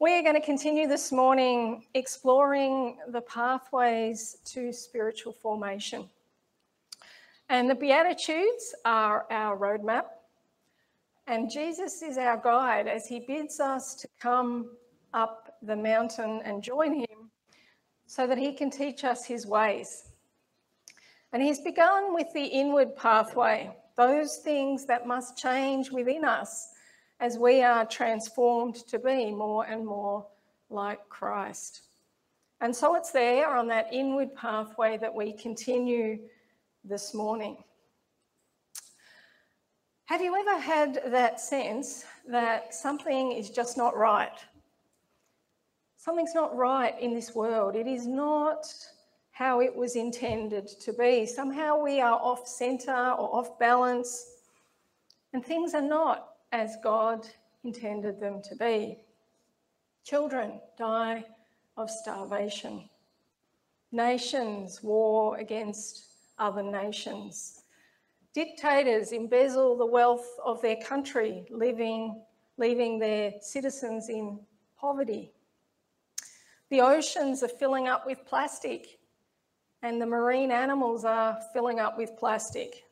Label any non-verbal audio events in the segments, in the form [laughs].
We're going to continue this morning exploring the pathways to spiritual formation. And the Beatitudes are our roadmap. And Jesus is our guide as he bids us to come up the mountain and join him so that he can teach us his ways. And he's begun with the inward pathway, those things that must change within us as we are transformed to be more and more like Christ. And so it's there on that inward pathway that we continue this morning. Have you ever had that sense that something is just not right? Something's not right in this world. It is not how it was intended to be. Somehow we are off centre or off balance, and things are not as God intended them to be. Children die of starvation. Nations war against other nations. Dictators embezzle the wealth of their country, living, leaving their citizens in poverty. The oceans are filling up with plastic, and the marine animals are filling up with plastic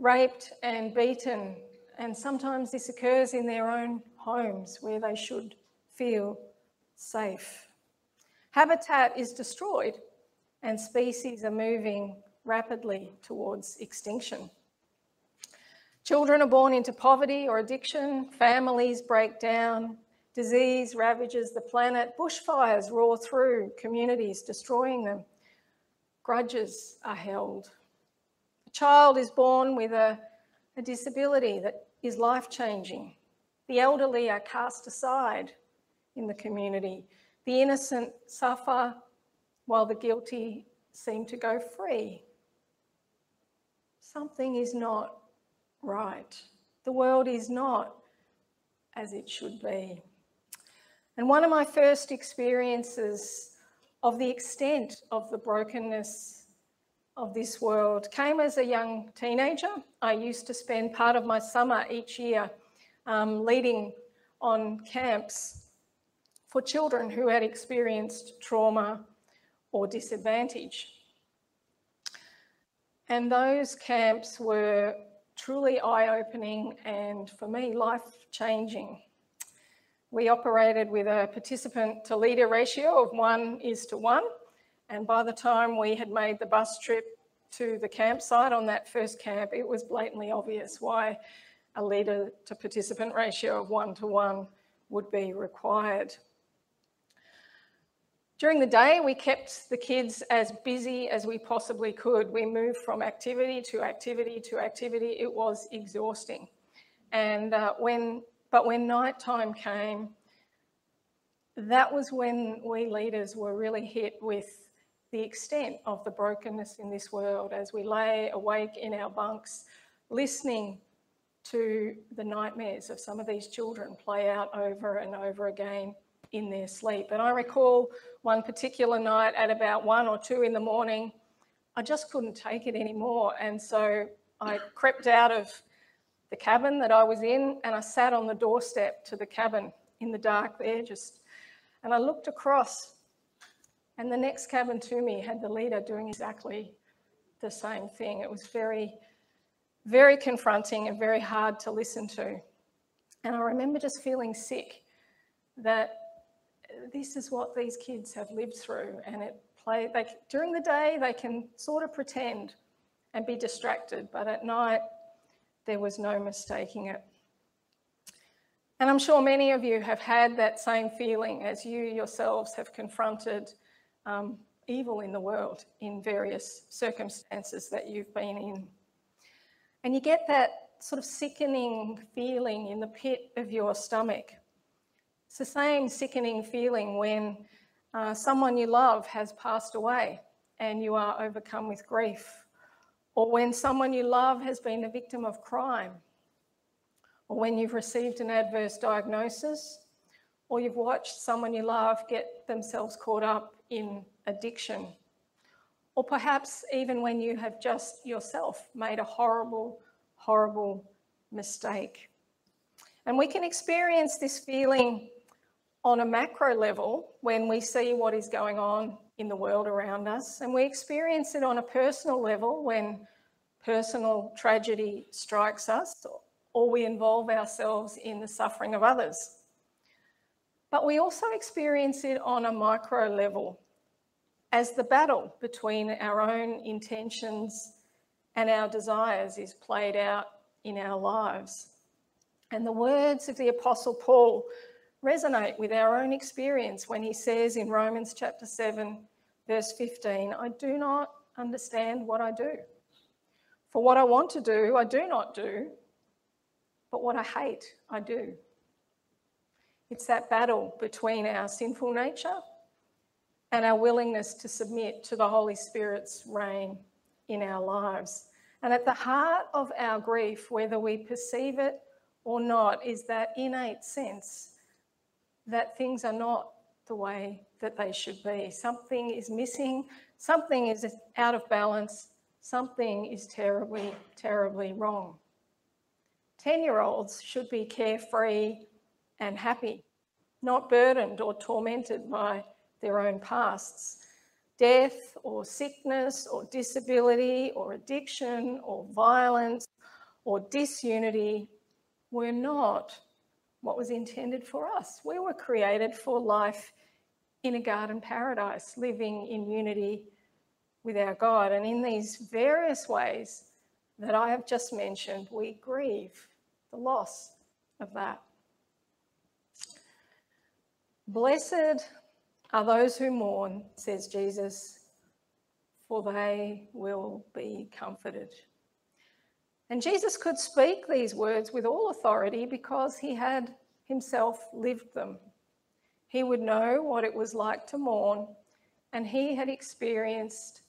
raped and beaten, and sometimes this occurs in their own homes where they should feel safe. Habitat is destroyed, and species are moving rapidly towards extinction. Children are born into poverty or addiction, families break down, disease ravages the planet, bushfires roar through communities, destroying them. Grudges are held, a child is born with a, a disability that is life changing. The elderly are cast aside in the community. The innocent suffer while the guilty seem to go free. Something is not right. The world is not as it should be. And one of my first experiences of the extent of the brokenness of this world came as a young teenager. I used to spend part of my summer each year um, leading on camps for children who had experienced trauma or disadvantage. And those camps were truly eye opening and, for me, life changing. We operated with a participant to leader ratio of one is to one. And by the time we had made the bus trip to the campsite on that first camp, it was blatantly obvious why a leader to participant ratio of one to one would be required. During the day, we kept the kids as busy as we possibly could. We moved from activity to activity to activity. It was exhausting. And uh, when, but when nighttime came, that was when we leaders were really hit with the extent of the brokenness in this world as we lay awake in our bunks, listening to the nightmares of some of these children play out over and over again in their sleep. And I recall one particular night at about one or two in the morning, I just couldn't take it anymore. And so I crept out of the cabin that I was in and I sat on the doorstep to the cabin in the dark there, just, and I looked across and the next cabin to me had the leader doing exactly the same thing. It was very, very confronting and very hard to listen to. And I remember just feeling sick that this is what these kids have lived through. And it play during the day, they can sort of pretend and be distracted, but at night, there was no mistaking it. And I'm sure many of you have had that same feeling as you yourselves have confronted um, evil in the world in various circumstances that you've been in. And you get that sort of sickening feeling in the pit of your stomach. It's the same sickening feeling when uh, someone you love has passed away and you are overcome with grief, or when someone you love has been a victim of crime, or when you've received an adverse diagnosis, or you've watched someone you love get themselves caught up in addiction. Or perhaps even when you have just yourself made a horrible, horrible mistake. And we can experience this feeling on a macro level when we see what is going on in the world around us, and we experience it on a personal level when personal tragedy strikes us or we involve ourselves in the suffering of others. But we also experience it on a micro level as the battle between our own intentions and our desires is played out in our lives. And the words of the Apostle Paul resonate with our own experience when he says in Romans chapter 7, verse 15, I do not understand what I do. For what I want to do, I do not do, but what I hate, I do. It's that battle between our sinful nature and our willingness to submit to the Holy Spirit's reign in our lives. And at the heart of our grief, whether we perceive it or not, is that innate sense that things are not the way that they should be. Something is missing, something is out of balance, something is terribly, terribly wrong. 10 year olds should be carefree and happy, not burdened or tormented by their own pasts. Death or sickness or disability or addiction or violence or disunity were not what was intended for us. We were created for life in a garden paradise, living in unity with our God. And in these various ways that I have just mentioned, we grieve the loss of that. Blessed are those who mourn, says Jesus, for they will be comforted. And Jesus could speak these words with all authority because he had himself lived them. He would know what it was like to mourn, and he had experienced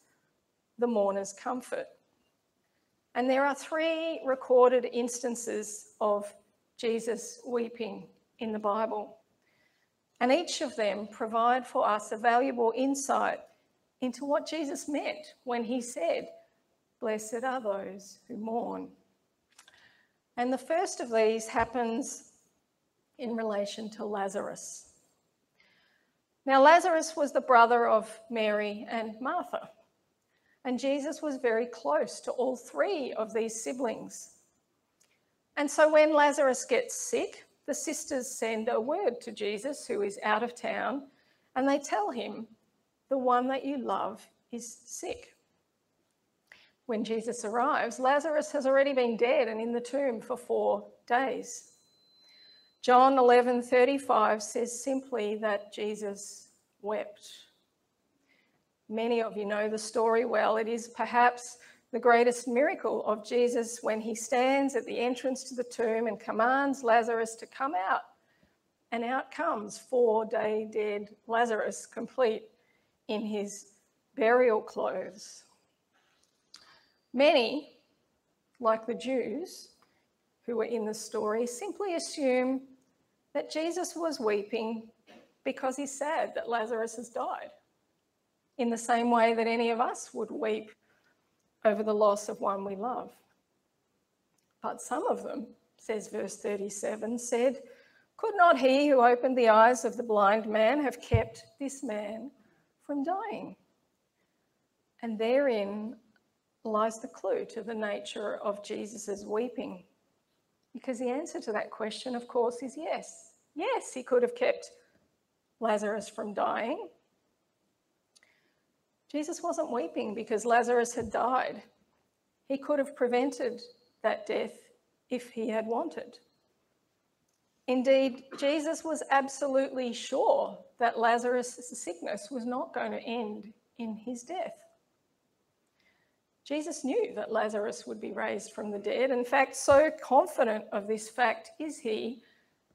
the mourner's comfort. And there are three recorded instances of Jesus weeping in the Bible. And each of them provide for us a valuable insight into what Jesus meant when he said, Blessed are those who mourn. And the first of these happens in relation to Lazarus. Now, Lazarus was the brother of Mary and Martha. And Jesus was very close to all three of these siblings. And so when Lazarus gets sick, the sisters send a word to Jesus, who is out of town, and they tell him, The one that you love is sick. When Jesus arrives, Lazarus has already been dead and in the tomb for four days. John 11:35 says simply that Jesus wept. Many of you know the story well. It is perhaps the greatest miracle of Jesus when he stands at the entrance to the tomb and commands Lazarus to come out. And out comes four day dead Lazarus, complete in his burial clothes. Many, like the Jews who were in the story, simply assume that Jesus was weeping because he's sad that Lazarus has died in the same way that any of us would weep over the loss of one we love. But some of them, says verse 37, said, Could not he who opened the eyes of the blind man have kept this man from dying? And therein lies the clue to the nature of Jesus' weeping. Because the answer to that question, of course, is yes. Yes, he could have kept Lazarus from dying. Jesus wasn't weeping because Lazarus had died. He could have prevented that death if he had wanted. Indeed, Jesus was absolutely sure that Lazarus' sickness was not going to end in his death. Jesus knew that Lazarus would be raised from the dead. In fact, so confident of this fact is he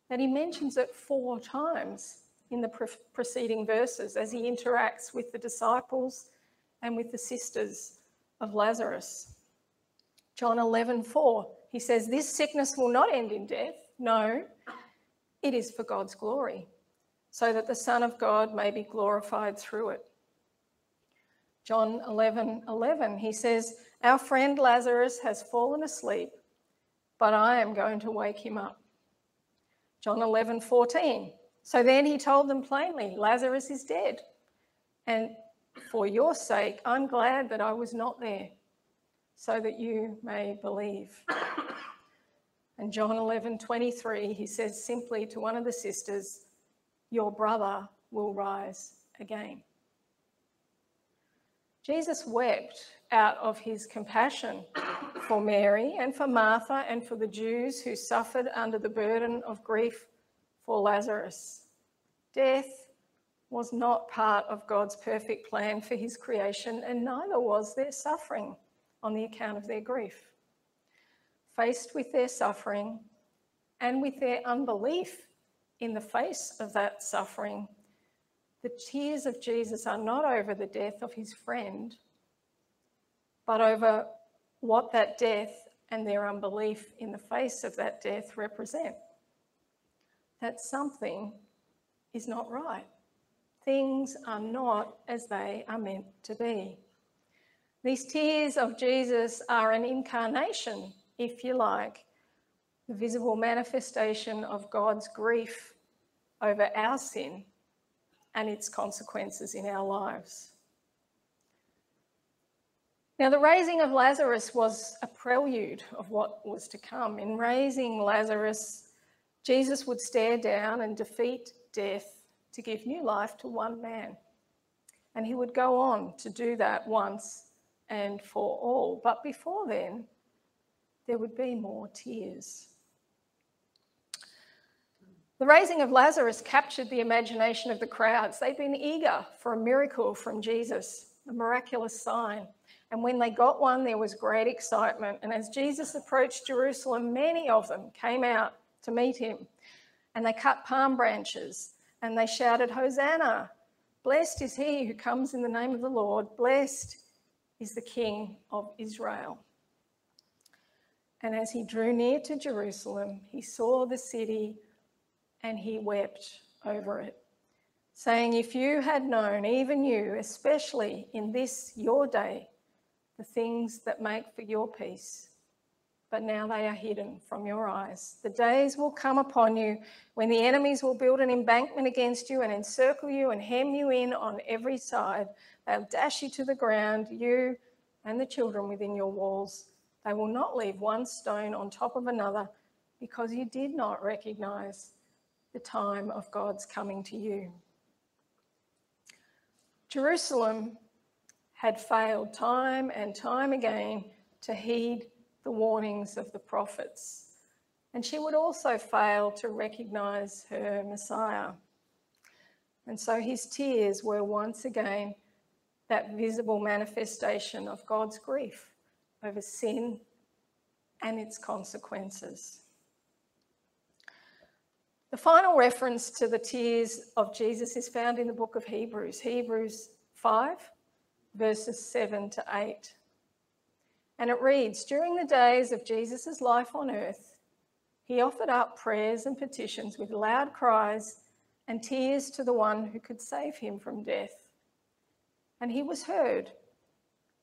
that he mentions it four times in the pre- preceding verses as he interacts with the disciples and with the sisters of Lazarus. John 11, 4, he says, This sickness will not end in death. No, it is for God's glory, so that the Son of God may be glorified through it. John 11, 11, he says, Our friend Lazarus has fallen asleep, but I am going to wake him up. John 11, 14. So then he told them plainly, Lazarus is dead. And for your sake, I'm glad that I was not there, so that you may believe. And John 11, 23, he says simply to one of the sisters, Your brother will rise again. Jesus wept out of his compassion for Mary and for Martha and for the Jews who suffered under the burden of grief for Lazarus. Death was not part of God's perfect plan for his creation, and neither was their suffering on the account of their grief. Faced with their suffering and with their unbelief in the face of that suffering, the tears of Jesus are not over the death of his friend, but over what that death and their unbelief in the face of that death represent. That something is not right. Things are not as they are meant to be. These tears of Jesus are an incarnation, if you like, the visible manifestation of God's grief over our sin and its consequences in our lives. Now, the raising of Lazarus was a prelude of what was to come. In raising Lazarus, Jesus would stare down and defeat death to give new life to one man. And he would go on to do that once and for all. But before then, there would be more tears. The raising of Lazarus captured the imagination of the crowds. They'd been eager for a miracle from Jesus, a miraculous sign. And when they got one, there was great excitement. And as Jesus approached Jerusalem, many of them came out to meet him. And they cut palm branches and they shouted, Hosanna! Blessed is he who comes in the name of the Lord. Blessed is the King of Israel. And as he drew near to Jerusalem, he saw the city and he wept over it, saying, If you had known, even you, especially in this your day, the things that make for your peace, but now they are hidden from your eyes. The days will come upon you when the enemies will build an embankment against you and encircle you and hem you in on every side. They'll dash you to the ground, you and the children within your walls. They will not leave one stone on top of another because you did not recognize the time of God's coming to you. Jerusalem had failed time and time again to heed the warnings of the prophets. And she would also fail to recognize her Messiah. And so his tears were once again that visible manifestation of God's grief over sin and its consequences. The final reference to the tears of Jesus is found in the book of Hebrews, Hebrews 5, verses 7 to 8. And it reads During the days of Jesus' life on earth, he offered up prayers and petitions with loud cries and tears to the one who could save him from death. And he was heard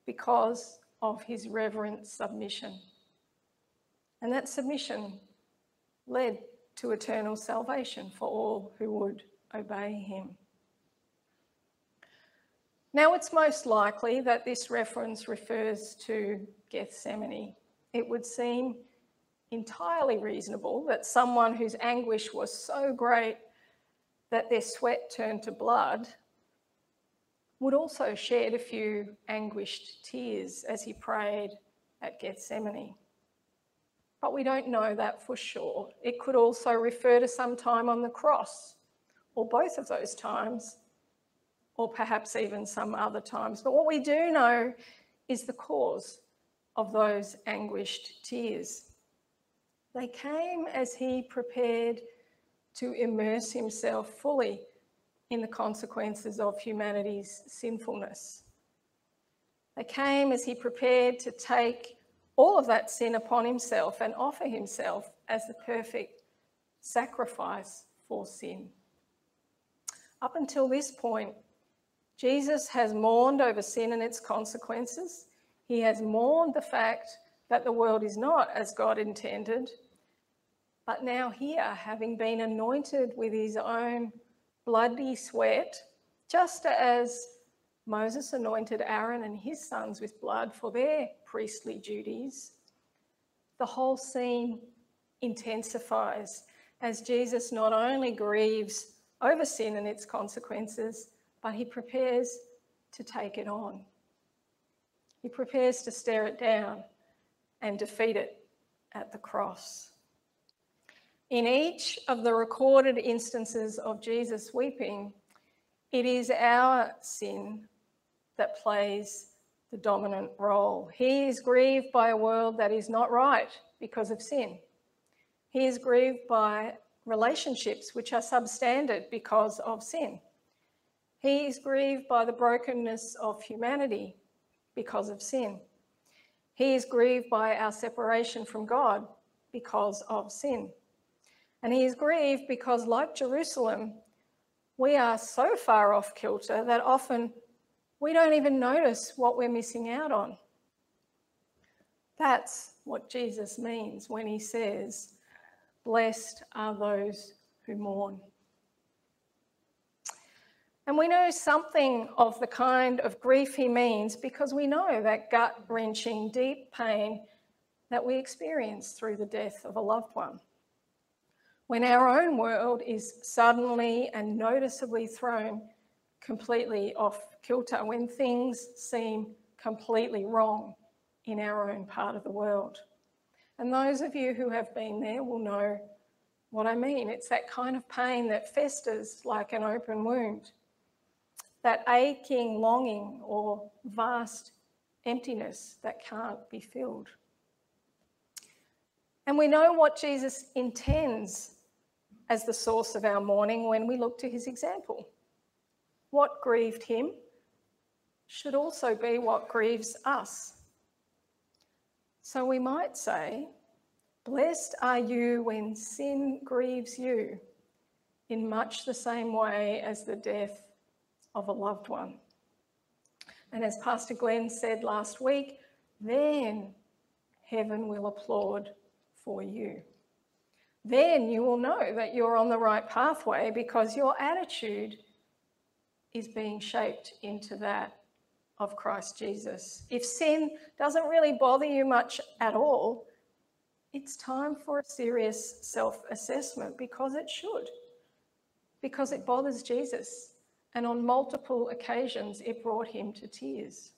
because of his reverent submission. And that submission led to eternal salvation for all who would obey him. Now, it's most likely that this reference refers to Gethsemane. It would seem entirely reasonable that someone whose anguish was so great that their sweat turned to blood would also shed a few anguished tears as he prayed at Gethsemane. But we don't know that for sure. It could also refer to some time on the cross, or both of those times or perhaps even some other times. But what we do know is the cause of those anguished tears. They came as he prepared to immerse himself fully in the consequences of humanity's sinfulness. They came as he prepared to take all of that sin upon himself and offer himself as the perfect sacrifice for sin. Up until this point, Jesus has mourned over sin and its consequences. He has mourned the fact that the world is not as God intended. but now here, having been anointed with his own bloody sweat, just as Moses anointed Aaron and his sons with blood for their priestly duties, the whole scene intensifies as Jesus not only grieves over sin and its consequences, but he prepares to take it on. He prepares to stare it down and defeat it at the cross. In each of the recorded instances of Jesus weeping, it is our sin that plays the dominant role. He is grieved by a world that is not right because of sin. He is grieved by relationships which are substandard because of sin. He is grieved by the brokenness of humanity because of sin. He is grieved by our separation from God because of sin. And he is grieved because, like Jerusalem, we are so far off kilter that often we don't even notice what we're missing out on. That's what Jesus means when he says, Blessed are those who mourn. And we know something of the kind of grief he means because we know that gut wrenching, deep pain that we experience through the death of a loved one. When our own world is suddenly and noticeably thrown completely off kilter, when things seem completely wrong in our own part of the world. And those of you who have been there will know what I mean. It's that kind of pain that festers like an open wound that aching longing or vast emptiness that can't be filled. And we know what Jesus intends as the source of our mourning when we look to his example. What grieved him should also be what grieves us. So we might say, Blessed are you when sin grieves you, in much the same way as the death of a loved one. And as Pastor Glenn said last week, then heaven will applaud for you. Then you will know that you're on the right pathway because your attitude is being shaped into that of Christ Jesus. If sin doesn't really bother you much at all, it's time for a serious self assessment because it should, because it bothers Jesus and on multiple occasions it brought him to tears.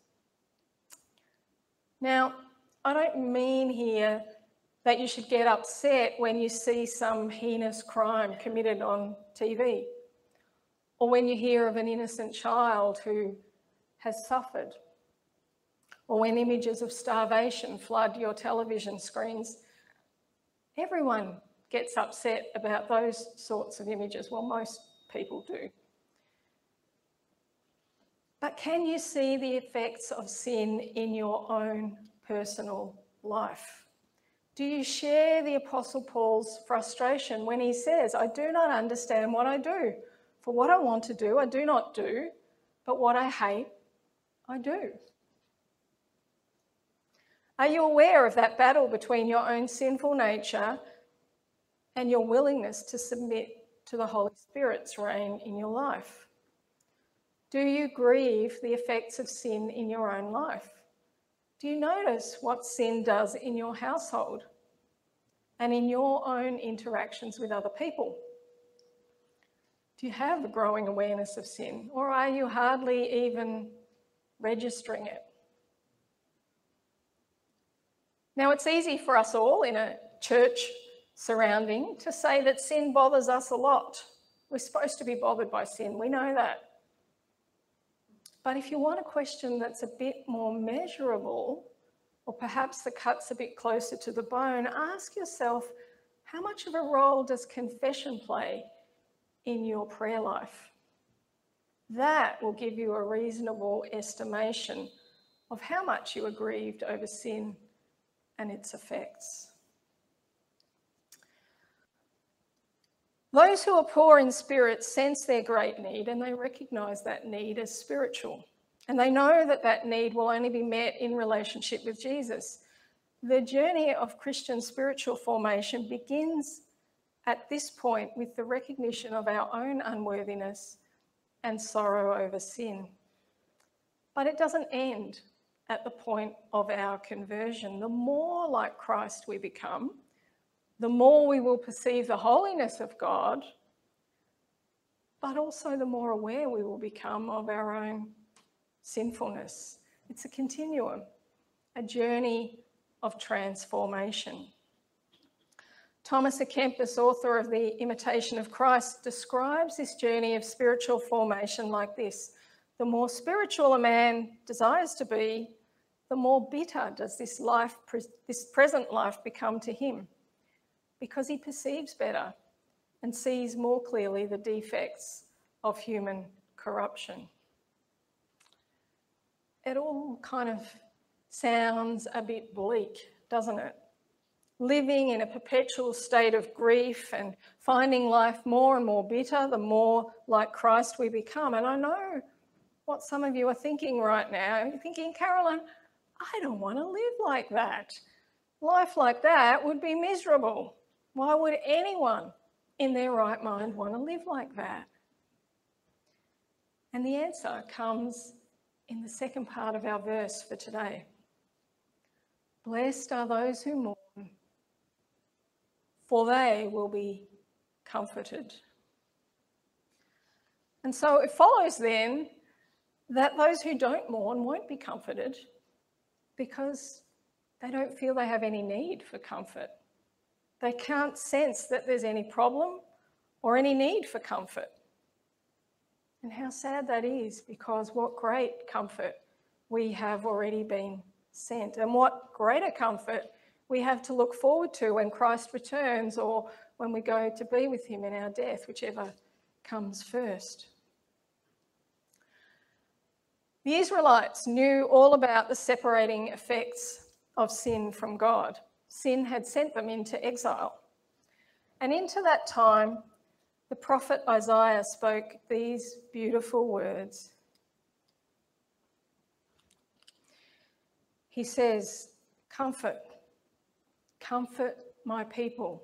Now, I don't mean here that you should get upset when you see some heinous crime committed on TV, or when you hear of an innocent child who has suffered, or when images of starvation flood your television screens. Everyone gets upset about those sorts of images. Well, most people do. Can you see the effects of sin in your own personal life? Do you share the Apostle Paul's frustration when he says, I do not understand what I do? For what I want to do, I do not do, but what I hate, I do. Are you aware of that battle between your own sinful nature and your willingness to submit to the Holy Spirit's reign in your life? Do you grieve the effects of sin in your own life? Do you notice what sin does in your household and in your own interactions with other people? Do you have a growing awareness of sin, or are you hardly even registering it? Now, it's easy for us all in a church surrounding to say that sin bothers us a lot. We're supposed to be bothered by sin, we know that. But if you want a question that's a bit more measurable, or perhaps the cut's a bit closer to the bone, ask yourself how much of a role does confession play in your prayer life? That will give you a reasonable estimation of how much you are grieved over sin and its effects. Those who are poor in spirit sense their great need and they recognize that need as spiritual. And they know that that need will only be met in relationship with Jesus. The journey of Christian spiritual formation begins at this point with the recognition of our own unworthiness and sorrow over sin. But it doesn't end at the point of our conversion. The more like Christ we become, the more we will perceive the holiness of God, but also the more aware we will become of our own sinfulness. It's a continuum, a journey of transformation. Thomas à Kempis, author of The Imitation of Christ, describes this journey of spiritual formation like this The more spiritual a man desires to be, the more bitter does this life, this present life become to him, because he perceives better and sees more clearly the defects of human corruption. It all kind of sounds a bit bleak, doesn't it? living in a perpetual state of grief and finding life more and more bitter the more like Christ we become. And I know what some of you are thinking right now. You're thinking, Carolyn, I don't want to live like that. Life like that would be miserable. Why would anyone in their right mind want to live like that? And the answer comes in the second part of our verse for today. Blessed are those who mourn for they will be comforted. And so it follows then that those who don't mourn won't be comforted because they don't feel they have any need for comfort. They can't sense that there's any problem or any need for comfort. And how sad that is because what great comfort we have already been sent, and what greater comfort we have to look forward to when Christ returns or when we go to be with him in our death, whichever comes first. The Israelites knew all about the separating effects of sin from God. Sin had sent them into exile. And into that time, the prophet Isaiah spoke these beautiful words. He says, Comfort Comfort my people,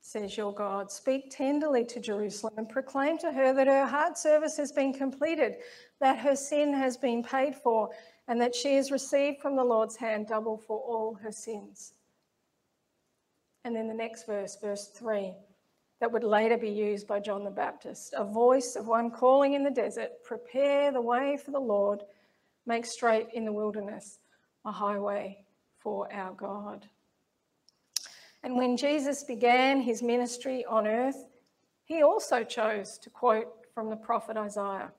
says your God. Speak tenderly to Jerusalem and proclaim to her that her hard service has been completed, that her sin has been paid for, and that she has received from the Lord's hand double for all her sins. And then the next verse, verse 3, that would later be used by John the Baptist a voice of one calling in the desert, prepare the way for the Lord, make straight in the wilderness a highway for our God. And when Jesus began his ministry on earth, he also chose to quote from the prophet Isaiah.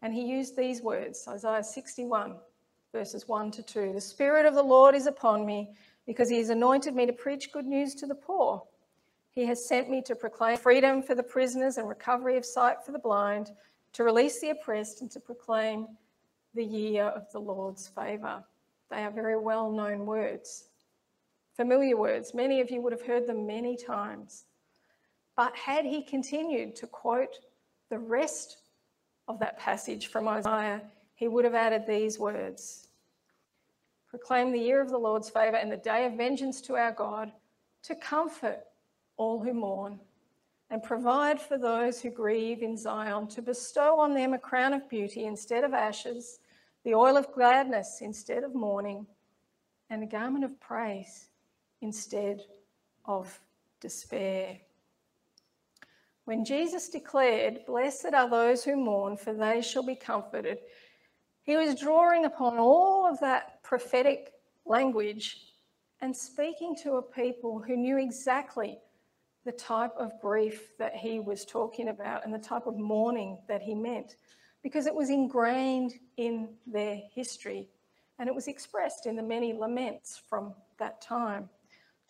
And he used these words Isaiah 61, verses 1 to 2. The Spirit of the Lord is upon me because he has anointed me to preach good news to the poor. He has sent me to proclaim freedom for the prisoners and recovery of sight for the blind, to release the oppressed, and to proclaim the year of the Lord's favour. They are very well known words familiar words. Many of you would have heard them many times. But had he continued to quote the rest of that passage from Isaiah, he would have added these words Proclaim the year of the Lord's favour and the day of vengeance to our God, to comfort all who mourn, and provide for those who grieve in Zion, to bestow on them a crown of beauty instead of ashes, the oil of gladness instead of mourning, and a garment of praise instead of despair. When Jesus declared, Blessed are those who mourn, for they shall be comforted, he was drawing upon all of that prophetic language and speaking to a people who knew exactly the type of grief that he was talking about and the type of mourning that he meant, because it was ingrained in their history and it was expressed in the many laments from that time.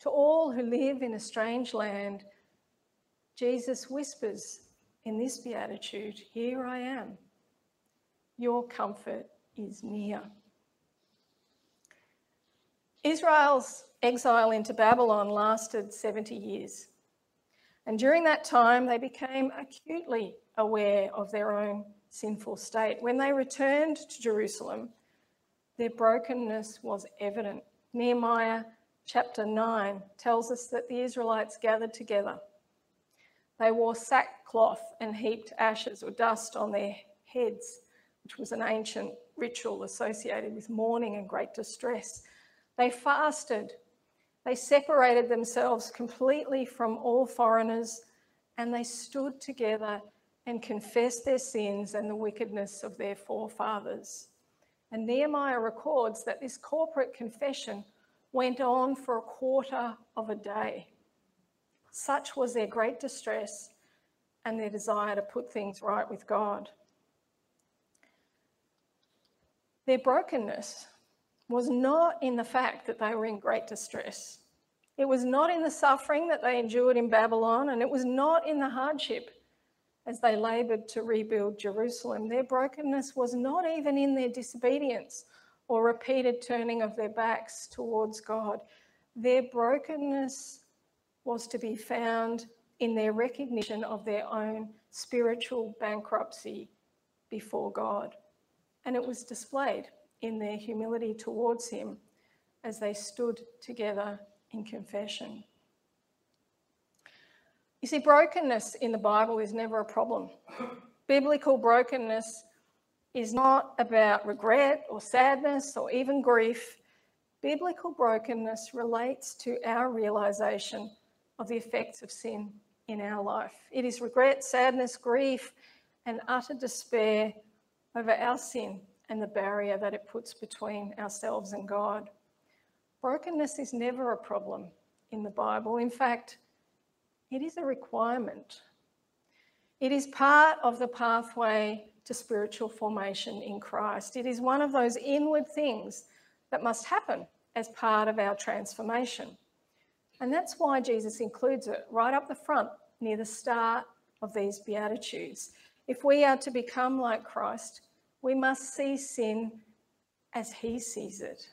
To all who live in a strange land, Jesus whispers in this beatitude Here I am. Your comfort is near. Israel's exile into Babylon lasted 70 years. And during that time, they became acutely aware of their own sinful state. When they returned to Jerusalem, their brokenness was evident. Nehemiah chapter 9 tells us that the Israelites gathered together They wore sackcloth and heaped ashes or dust on their heads, which was an ancient ritual associated with mourning and great distress. They fasted. They separated themselves completely from all foreigners and they stood together and confessed their sins and the wickedness of their forefathers. And Nehemiah records that this corporate confession went on for a quarter of a day. Such was their great distress and their desire to put things right with God. Their brokenness was not in the fact that they were in great distress. It was not in the suffering that they endured in Babylon, and it was not in the hardship as they laboured to rebuild Jerusalem. Their brokenness was not even in their disobedience or repeated turning of their backs towards God. Their brokenness was to be found in their recognition of their own spiritual bankruptcy before God. And it was displayed in their humility towards Him as they stood together in confession. You see, brokenness in the Bible is never a problem. Biblical brokenness is not about regret or sadness or even grief. Biblical brokenness relates to our realization of the effects of sin in our life. It is regret, sadness, grief, and utter despair over our sin and the barrier that it puts between ourselves and God. Brokenness is never a problem in the Bible. In fact, it is a requirement. It is part of the pathway to spiritual formation in Christ. It is one of those inward things that must happen as part of our transformation. And that's why Jesus includes it right up the front near the start of these Beatitudes. If we are to become like Christ, we must see sin as he sees it.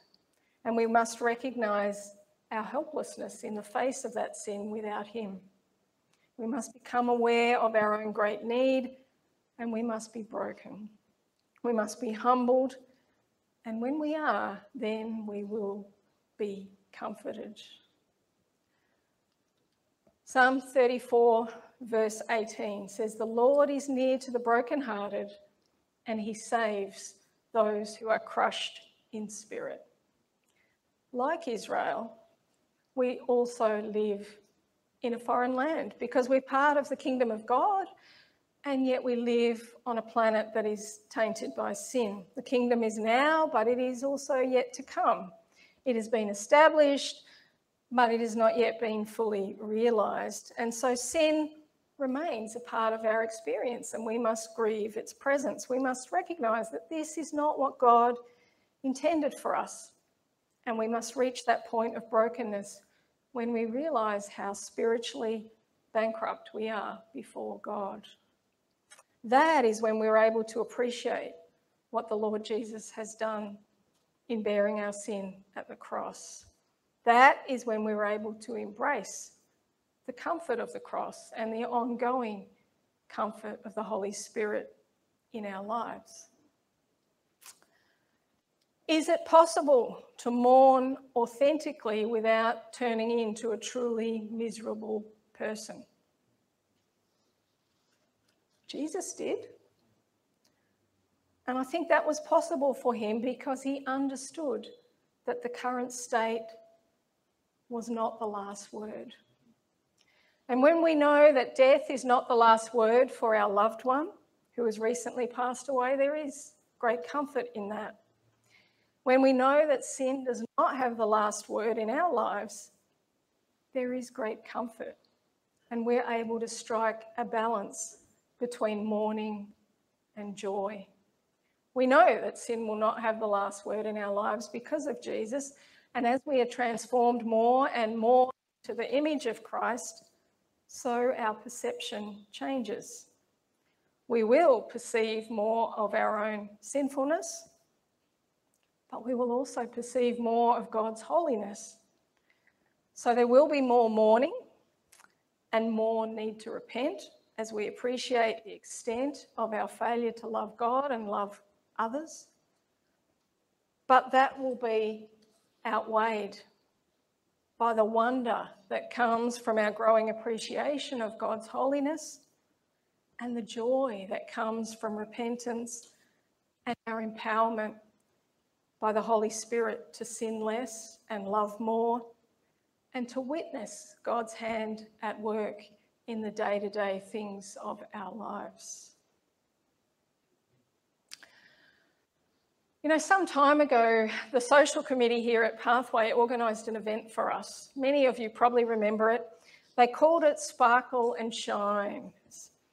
And we must recognize our helplessness in the face of that sin without him. We must become aware of our own great need and we must be broken. We must be humbled. And when we are, then we will be comforted. Psalm 34, verse 18 says, The Lord is near to the brokenhearted, and he saves those who are crushed in spirit. Like Israel, we also live in a foreign land because we're part of the kingdom of God, and yet we live on a planet that is tainted by sin. The kingdom is now, but it is also yet to come. It has been established, but it has not yet been fully realised. And so sin remains a part of our experience, and we must grieve its presence. We must recognise that this is not what God intended for us. And we must reach that point of brokenness when we realise how spiritually bankrupt we are before God. That is when we're able to appreciate what the Lord Jesus has done in bearing our sin at the cross. That is when we're able to embrace the comfort of the cross and the ongoing comfort of the Holy Spirit in our lives. Is it possible to mourn authentically without turning into a truly miserable person? Jesus did. And I think that was possible for him because he understood that the current state was not the last word. And when we know that death is not the last word for our loved one who has recently passed away, there is great comfort in that. When we know that sin does not have the last word in our lives, there is great comfort. And we're able to strike a balance between mourning and joy. We know that sin will not have the last word in our lives because of Jesus, and as we are transformed more and more to the image of Christ, so our perception changes. We will perceive more of our own sinfulness, but we will also perceive more of God's holiness. So there will be more mourning and more need to repent as we appreciate the extent of our failure to love God and love others. But that will be outweighed by the wonder that comes from our growing appreciation of God's holiness and the joy that comes from repentance and our empowerment by the Holy Spirit to sin less and love more and to witness God's hand at work in the day to day things of our lives. You know, some time ago, the social committee here at Pathway organised an event for us. Many of you probably remember it. They called it Sparkle and Shine.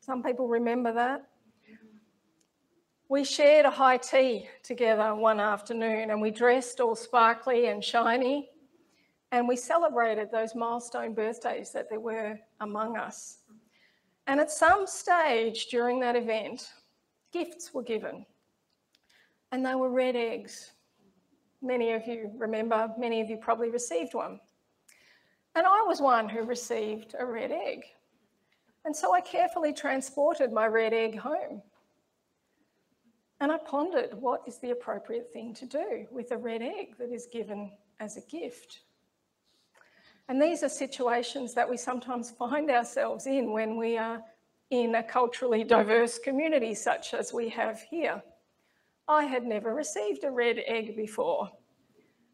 Some people remember that. We shared a high tea together one afternoon and we dressed all sparkly and shiny and we celebrated those milestone birthdays that there were among us. And at some stage during that event, gifts were given and they were red eggs. Many of you remember, many of you probably received one. And I was one who received a red egg. And so I carefully transported my red egg home. And I pondered what is the appropriate thing to do with a red egg that is given as a gift. And these are situations that we sometimes find ourselves in when we are in a culturally diverse community, such as we have here. I had never received a red egg before,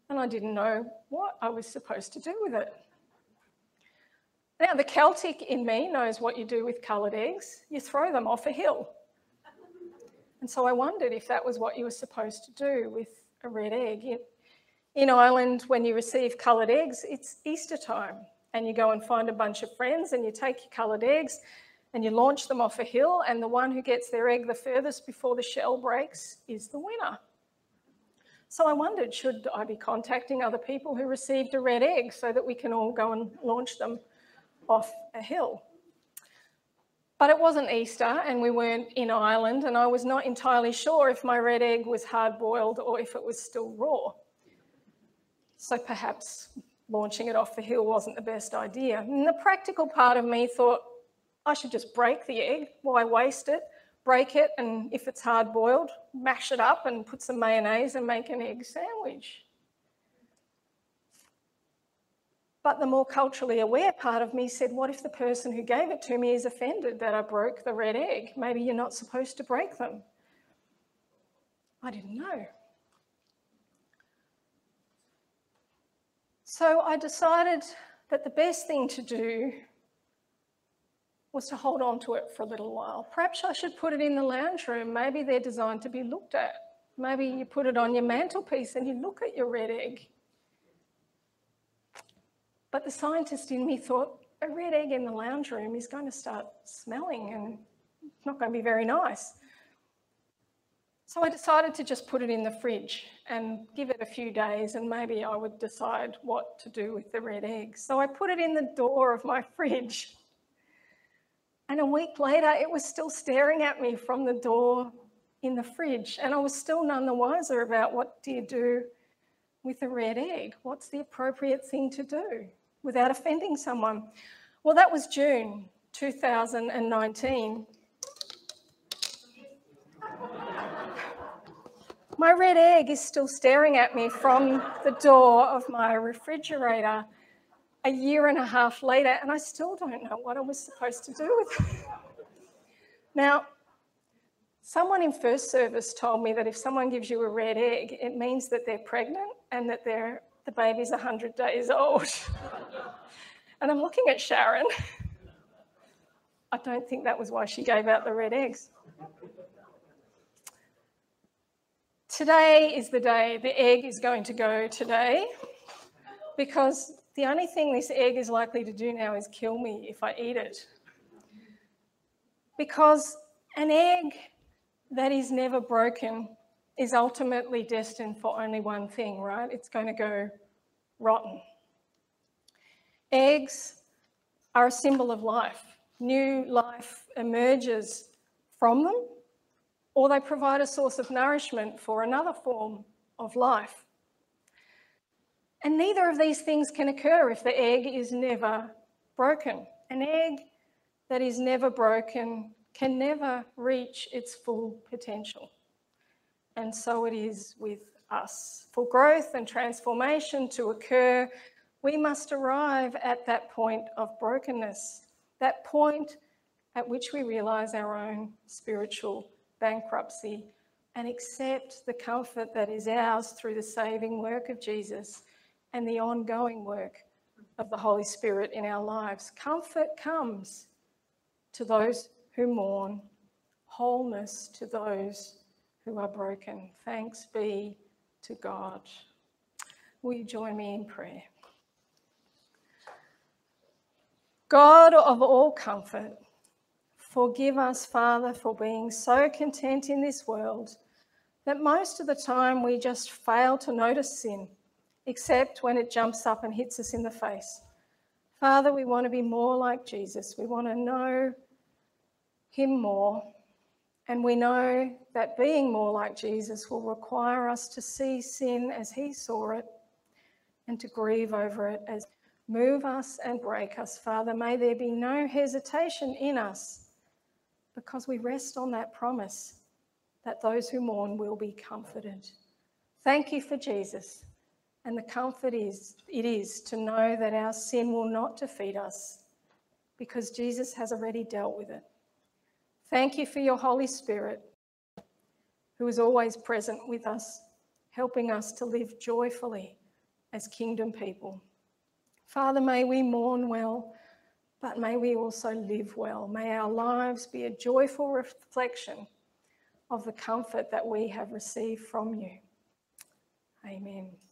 and I didn't know what I was supposed to do with it. Now, the Celtic in me knows what you do with coloured eggs you throw them off a hill. And so I wondered if that was what you were supposed to do with a red egg. In, Ireland, when you receive coloured eggs, it's Easter time, and you go and find a bunch of friends and you take your coloured eggs and you launch them off a hill, and the one who gets their egg the furthest before the shell breaks is the winner. So I wondered, should I be contacting other people who received a red egg so that we can all go and launch them off a hill? But it wasn't Easter and we weren't in Ireland, and I was not entirely sure if my red egg was hard boiled or if it was still raw. So perhaps launching it off the hill wasn't the best idea. And the practical part of me thought, I should just break the egg. Why waste it? Break it, and if it's hard boiled, mash it up and put some mayonnaise and make an egg sandwich. But the more culturally aware part of me said, What if the person who gave it to me is offended that I broke the red egg? Maybe you're not supposed to break them. I didn't know. So I decided that the best thing to do was to hold on to it for a little while. Perhaps I should put it in the lounge room. Maybe they're designed to be looked at. Maybe you put it on your mantelpiece and you look at your red egg. But the scientist in me thought a red egg in the lounge room is going to start smelling and it's not going to be very nice. So I decided to just put it in the fridge and give it a few days and maybe I would decide what to do with the red egg. So I put it in the door of my [laughs] fridge and a week later, it was still staring at me from the door in the fridge. And I was still none the wiser about what do you do with a red egg? What's the appropriate thing to do without offending someone? Well, that was June 2019. my red egg is still staring at me from the door of my refrigerator a year and a half later, and I still don't know what I was supposed to do with it. now, someone in first service told me that if someone gives you a red egg, it means that they're pregnant and that they're, the baby's 100 days old. [laughs] and I'm looking at Sharon. I don't think that was why she gave out the red eggs. Today is the day the egg is going to go today because the only thing this egg is likely to do now is kill me if I eat it. Because an egg that is never broken is ultimately destined for only one thing, right? It's going to go rotten. Eggs are a symbol of life. New life emerges from them, or they provide a source of nourishment for another form of life. And neither of these things can occur if the egg is never broken. An egg that is never broken can never reach its full potential. And so it is with us. For growth and transformation to occur, We must arrive at that point of brokenness, that point at which we realize our own spiritual bankruptcy and accept the comfort that is ours through the saving work of Jesus and the ongoing work of the Holy Spirit in our lives. Comfort comes to those who mourn, wholeness to those who are broken. Thanks be to God. Will you join me in prayer? God of all comfort, forgive us, Father, for being so content in this world that most of the time we just fail to notice sin, except when it jumps up and hits us in the face. Father, we want to be more like Jesus. We want to know him more. And we know that being more like Jesus will require us to see sin as he saw it and to grieve over it as move us and break us. Father, may there be no hesitation in us because we rest on that promise that those who mourn will be comforted. Thank you for Jesus. And the comfort is it is to know that our sin will not defeat us because Jesus has already dealt with it. Thank you for your Holy Spirit who is always present with us, helping us to live joyfully as kingdom people. Father, may we mourn well, but may we also live well. May our lives be a joyful reflection of the comfort that we have received from you. Amen.